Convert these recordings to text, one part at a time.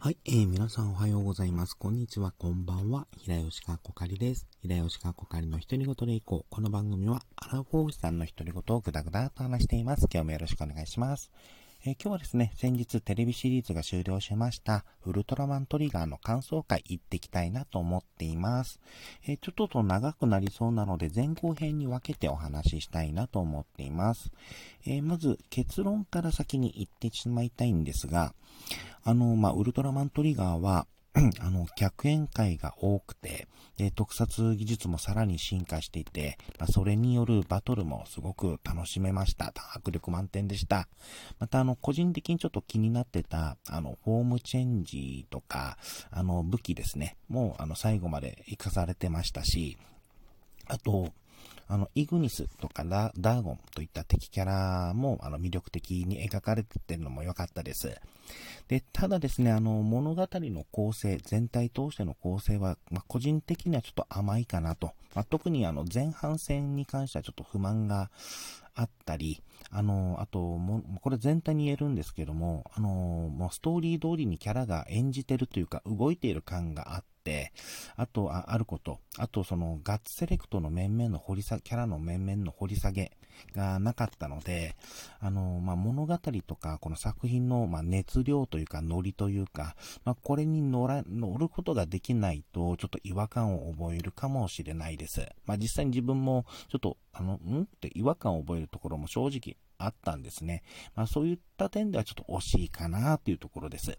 はい、えー、皆さんおはようございます。こんにちは、こんばんは。平吉かこかりです。平吉かこかりの独り言でいこう。この番組は、アラフォーさんの独り言をぐだぐだと話しています。今日もよろしくお願いします。えー、今日はですね、先日テレビシリーズが終了しました、ウルトラマントリガーの感想会行ってきたいなと思っています。えー、ちょっとと長くなりそうなので、前後編に分けてお話ししたいなと思っています。えー、まず、結論から先に言ってしまいたいんですが、あの、まあ、ウルトラマントリガーは、あの、客演会が多くて、で、特撮技術もさらに進化していて、まあ、それによるバトルもすごく楽しめました。迫力満点でした。また、あの、個人的にちょっと気になってた、あの、フォームチェンジとか、あの、武器ですね。もう、あの、最後まで活かされてましたし、あと、あの、イグニスとかダーゴンといった敵キャラも、あの、魅力的に描かれてるのも良かったです。で、ただですね、あの、物語の構成、全体通しての構成は、まあ、個人的にはちょっと甘いかなと。まあ、特にあの、前半戦に関してはちょっと不満があったり、あの、あと、も、これ全体に言えるんですけども、あの、もうストーリー通りにキャラが演じてるというか、動いている感があって、あと、ああること、あと、その、ガッツセレクトの面々の掘り下げ、キャラの面々の掘り下げがなかったので、あの、まあ、物語とか、この作品の、ま、熱量というか、ノリというか、まあ、これに乗ら、乗ることができないと、ちょっと違和感を覚えるかもしれないです。まあ、実際に自分も、ちょっと、あの、ん？って違和感を覚えるところも正直あったんですね。まあ、そういった点ではちょっと惜しいかなというところです。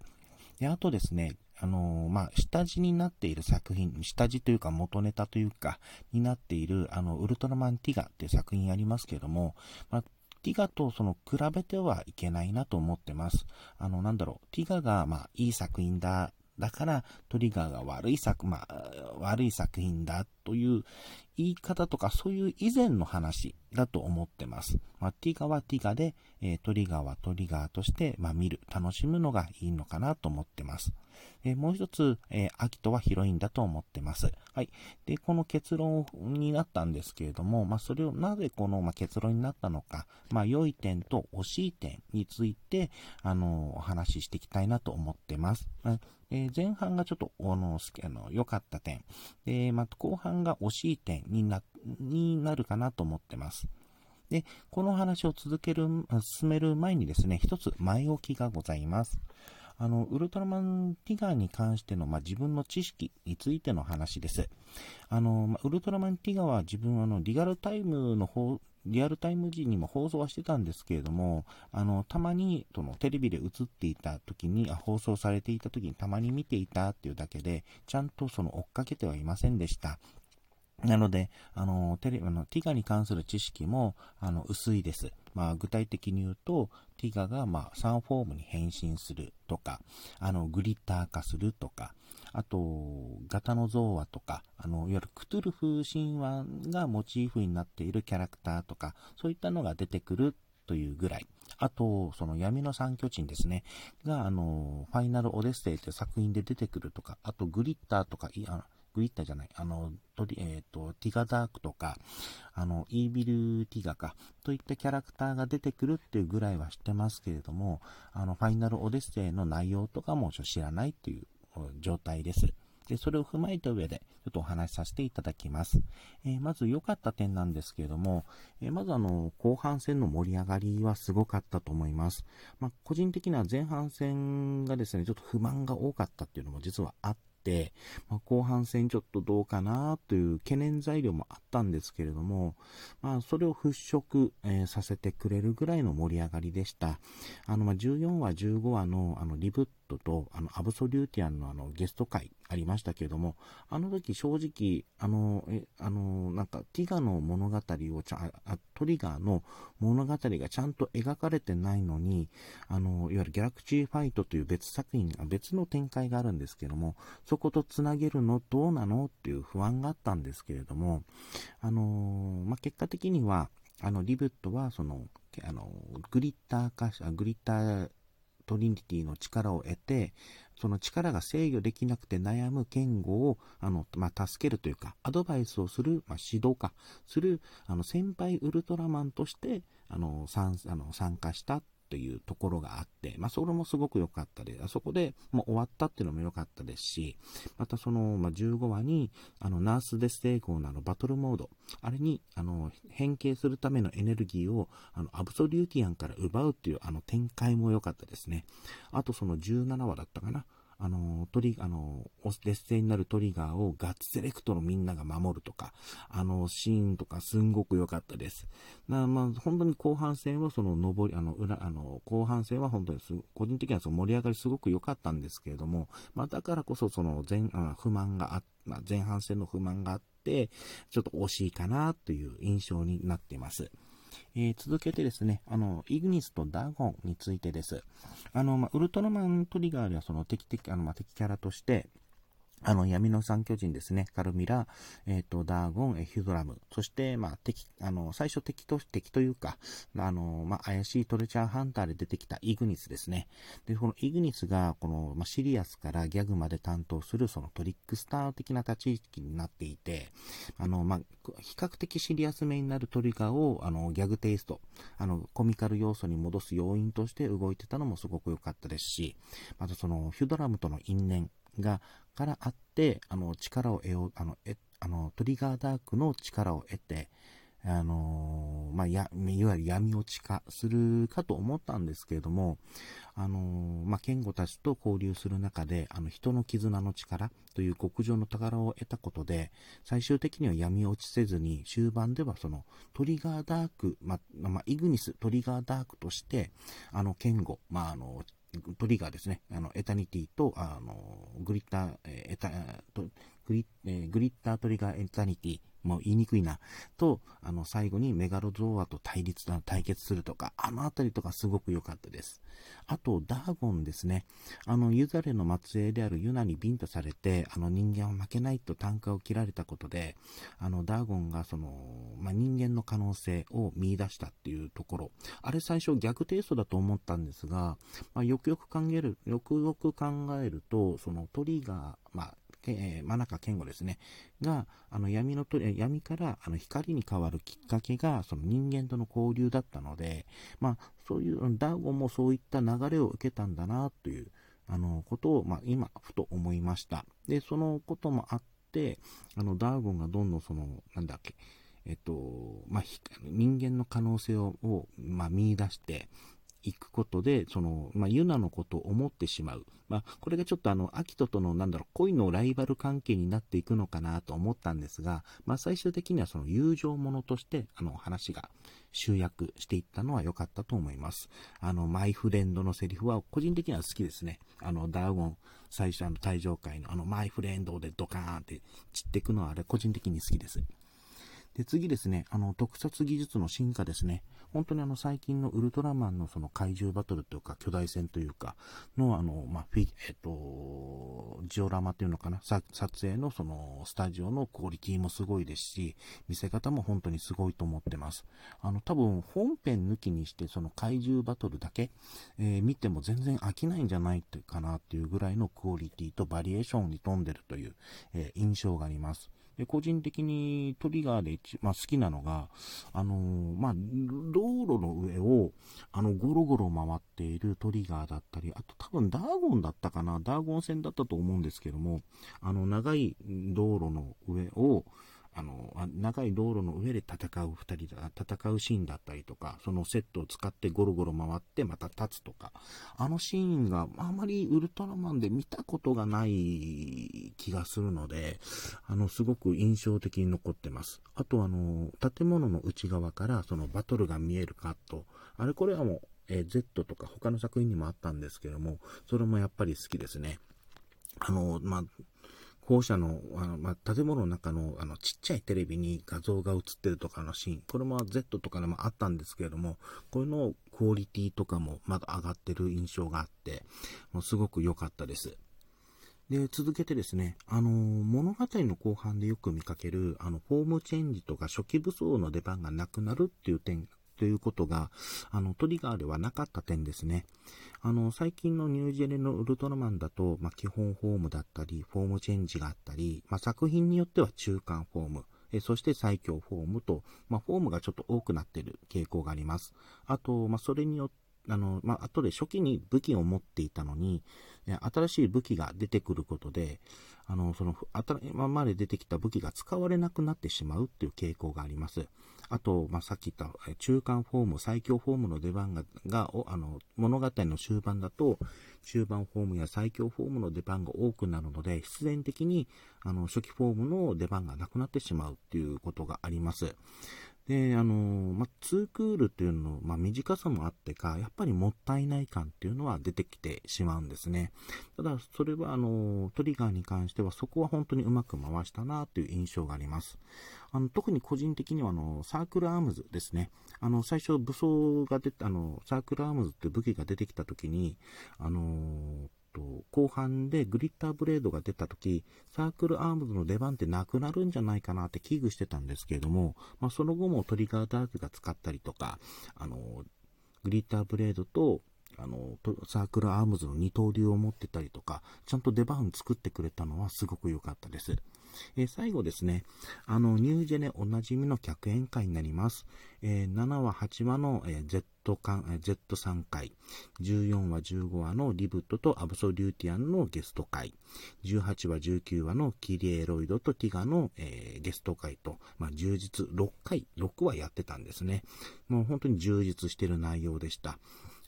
で、あとですね、あのー、まあ、下地になっている作品、下地というか元ネタというか、になっている、あの、ウルトラマンティガっていう作品ありますけども、まあ、ティガとその比べてはいけないなと思ってます。あの、なんだろう、ティガが、まあ、いい作品だ、だからトリガーが悪い作、まあ、悪い作品だという言い方とかそういう以前の話だと思ってます。まあ、ティガはティガで、えー、トリガーはトリガーとして、まあ、見る、楽しむのがいいのかなと思ってます。えー、もう一つ、えー、アキトはヒロインだと思ってます。はい。で、この結論になったんですけれども、まあ、それをなぜこの、まあ、結論になったのか、まあ、良い点と惜しい点について、あの、お話ししていきたいなと思ってます。えー、前半がちょっと、あの、あの良かった点。で、また後半が惜しい点にな、になるかなと思ってます。で、この話を続ける、進める前にですね、一つ前置きがございます。あの、ウルトラマンティガーに関しての、まあ、自分の知識についての話です。あの、まあ、ウルトラマンティガーは自分あの、リアルタイムの方、リアルタイム時にも放送はしてたんですけれども、あの、たまに、その、テレビで映っていた時に、放送されていた時にたまに見ていたっていうだけで、ちゃんとその、追っかけてはいませんでした。なので、あの、テレビ、の、ティガに関する知識も、あの、薄いです。まあ、具体的に言うと、ティガが、まあ、サンフォームに変身するとか、あの、グリッター化するとか、あと、ガタノゾーワとか、あの、いわゆるクトゥルフ神話がモチーフになっているキャラクターとか、そういったのが出てくるというぐらい。あと、その闇の三巨人ですね。が、あの、ファイナルオデッセイという作品で出てくるとか、あとグリッターとか、いあグリッタじゃない、あの、とり、えっ、ー、と、ティガダークとか、あの、イービルティガか、といったキャラクターが出てくるっていうぐらいは知ってますけれども、あの、ファイナルオデッセイの内容とかも知らないっていう状態です。で、それを踏まえた上で、ちょっとお話しさせていただきます。えー、まず良かった点なんですけれども、えー、まずあの、後半戦の盛り上がりはすごかったと思います。まあ、個人的には前半戦がですね、ちょっと不満が多かったっていうのも実はあって、まあ、後半戦ちょっとどうかなという懸念材料もあったんですけれども、まあ、それを払拭、えー、させてくれるぐらいの盛り上がりでした。あの、ま、14話、15話のあのリブットと、あの、アブソリューティアンのあの、ゲスト会ありましたけれども、あの時正直、あの、え、あの、なんか、ティガの物語をちゃあ、トリガーの物語がちゃんと描かれてないのに、あの、いわゆるギャラクシーファイトという別作品、別の展開があるんですけども、そことつなげるのどうなのっていう不安があったんですけれども、あの、まあ、結果的には、あの、リブットは、その、あの、グリッター化、グリッタートリニティの力を得て、その力が制御できなくて悩む言語を、あの、まあ、助けるというか、アドバイスをする、まあ、指導か、する、あの、先輩ウルトラマンとして、あの、参あの参加したていうところがあって、まあ、それもすごく良かったで、あそこで、もう終わったっていうのも良かったですし、またその、まあ、15話に、あの、ナースデステーのあの、バトルモード、あれに、あの、変形するためのエネルギーを、あの、アブソリューティアンから奪うっていう、あの、展開も良かったですね。あとその17話だったかな。あの、トリ、あの、劣勢になるトリガーをガッツセレクトのみんなが守るとか、あの、シーンとかすんごく良かったです。なまあ、本当に後半戦はその上り、あの、裏、あの、後半戦は本当にす、個人的にはその盛り上がりすごく良かったんですけれども、まあ、だからこそその前、あ不満があ、ま、前半戦の不満があって、ちょっと惜しいかなという印象になっています。えー、続けてですね、あの、イグニスとダゴンについてです。あの、まあ、ウルトラマントリガーではその敵的、あの、まあ、敵キャラとして、あの、闇の三巨人ですね。カルミラ、えっ、ー、と、ダーゴン、ヒュドラム。そして、まあ、敵、あの、最初敵と、敵というか、あの、まあ、怪しいトレチャーハンターで出てきたイグニスですね。で、このイグニスが、この、まあ、シリアスからギャグまで担当する、そのトリックスター的な立ち位置になっていて、あの、まあ、比較的シリアスめになるトリガーを、あの、ギャグテイスト、あの、コミカル要素に戻す要因として動いてたのもすごく良かったですし、またその、ヒュドラムとの因縁、が、からあって、あの、力を得よう、あの、え、あの、トリガーダークの力を得て、あのまあ、や、いわゆる闇落ち化するかと思ったんですけれども、あのまあ、ケンゴたちと交流する中で、あの、人の絆の力という極上の宝を得たことで、最終的には闇落ちせずに、終盤ではその、トリガーダーク、ま、まあ、イグニス、トリガーダークとして、あの、ケンゴ、まあ、あの、トリガーですね。あの、エタニティと、あの、グリッター、エタ、グリ,、えグリッタートリガーエンタニティ、もう言いにくいな、と、あの、最後にメガロゾーアと対立、対決するとか、あのあたりとかすごく良かったです。あと、ダーゴンですね。あの、ユザレの末裔であるユナにビンタされて、あの、人間は負けないと単価を切られたことで、あの、ダーゴンがその、まあ、人間の可能性を見出したっていうところ。あれ最初逆テイストだと思ったんですが、まあ、よくよく考える、よくよく考えると、そのトリガー、まあ、真中健吾ですね、が、あの闇のと、闇からあの光に変わるきっかけが、その人間との交流だったので、まあ、そういう、ダーゴンもそういった流れを受けたんだな、という、あの、ことを、まあ、今、ふと思いました。で、そのこともあって、あの、ダーゴンがどんどんその、なんだっけ、えっと、まあ、人間の可能性を、まあ、見出して、行くことで、その、まあ、ユナのことを思ってしまう。まあ、これがちょっとあの、アキトとの、なんだろう、恋のライバル関係になっていくのかなと思ったんですが、まあ、最終的にはその友情ものとして、あの、話が集約していったのは良かったと思います。あの、マイフレンドのセリフは個人的には好きですね。あの、ダーゴン、最初あの、退場会のあの、マイフレンドでドカーンって散っていくのはあれ個人的に好きです。で、次ですね、あの、特撮技術の進化ですね。本当にあの、最近のウルトラマンのその怪獣バトルというか、巨大戦というか、の、あの、まあ、フィ、えっと、ジオラマっていうのかな、撮影のその、スタジオのクオリティもすごいですし、見せ方も本当にすごいと思ってます。あの、多分、本編抜きにして、その怪獣バトルだけ、えー、見ても全然飽きないんじゃないかなっていうぐらいのクオリティとバリエーションに富んでるという、えー、印象があります。で、個人的にトリガーで一、まあ、好きなのが、あのー、まあ、道路の上を、あの、ゴロゴロ回っているトリガーだったり、あと多分ダーゴンだったかな、ダーゴン線だったと思うんですけども、あの、長い道路の上を、あの、長い道路の上で戦う二人だ、戦うシーンだったりとか、そのセットを使ってゴロゴロ回ってまた立つとか、あのシーンがあまりウルトラマンで見たことがない気がするので、あの、すごく印象的に残ってます。あとあの、建物の内側からそのバトルが見えるカット、あれこれはもう、えー、Z とか他の作品にもあったんですけども、それもやっぱり好きですね。あの、まあ、校舎の、あの、まあ、建物の中の、あの、ちっちゃいテレビに画像が映ってるとかのシーン、これも Z とかでもあったんですけれども、こういうのクオリティとかもまだ上がってる印象があって、もうすごく良かったです。で、続けてですね、あの、物語の後半でよく見かける、あの、フォームチェンジとか初期武装の出番がなくなるっていう点ということが、あの、トリガーではなかった点ですね。あの、最近のニュージェレのウルトラマンだと、まあ、基本フォームだったり、フォームチェンジがあったり、まあ、作品によっては中間フォーム、えそして最強フォームと、まあ、フォームがちょっと多くなっている傾向があります。あと、まあ、それによって、あの、まあ、後で初期に武器を持っていたのに、新しい武器が出てくることで、あの、その、今まで出てきた武器が使われなくなってしまうっていう傾向があります。あと、まあ、さっき言った中間フォーム、最強フォームの出番が、があの、物語の終盤だと、中盤フォームや最強フォームの出番が多くなるので、必然的に、あの、初期フォームの出番がなくなってしまうっていうことがあります。で、あのまあ、ツークールっていうのの、まあ、短さもあってか、やっぱりもったいない感っていうのは出てきてしまうんですね。ただ、それは、あのトリガーに関しては、そこは本当にうまく回したなという印象があります。あの、特に個人的には、あの、サークルアームズですね。あの、最初武装が出た、あの、サークルアームズっていう武器が出てきた時に、あのと、後半でグリッターブレードが出た時、サークルアームズの出番ってなくなるんじゃないかなって危惧してたんですけれども、まあ、その後もトリガーダークが使ったりとか、あの、グリッターブレードと、あの、サークルアームズの二刀流を持ってたりとか、ちゃんと出番作ってくれたのはすごく良かったです。えー、最後ですね、あの、ニュージェネおなじみの客演会になります。えー、7話、8話の、えー、Z 間、Z3 回、14話、15話のリブットとアブソリューティアンのゲスト会、18話、19話のキリエロイドとティガの、えー、ゲスト会と、まあ、充実6回、6話やってたんですね。もう本当に充実してる内容でした。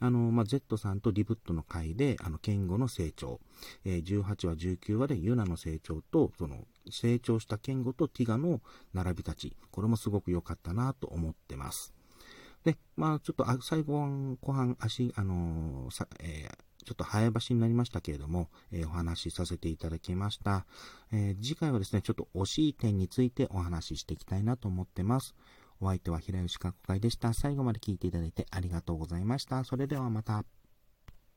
あの、まあ、Z さんとリブットの回で、あの、ケンゴの成長、えー、18話、19話でユナの成長と、その、成長したケンゴとティガの並び立ち、これもすごく良かったなと思ってます。で、まあ、ちょっと、最後、後半、足、あのー、さ、えーちょっと早走りになりましたけれども、えー、お話しさせていただきました、えー、次回はですね、ちょっと惜しい点についてお話ししていきたいなと思ってます。お相手は平吉かこかいでした。最後まで聞いていただいてありがとうございました。それではまた。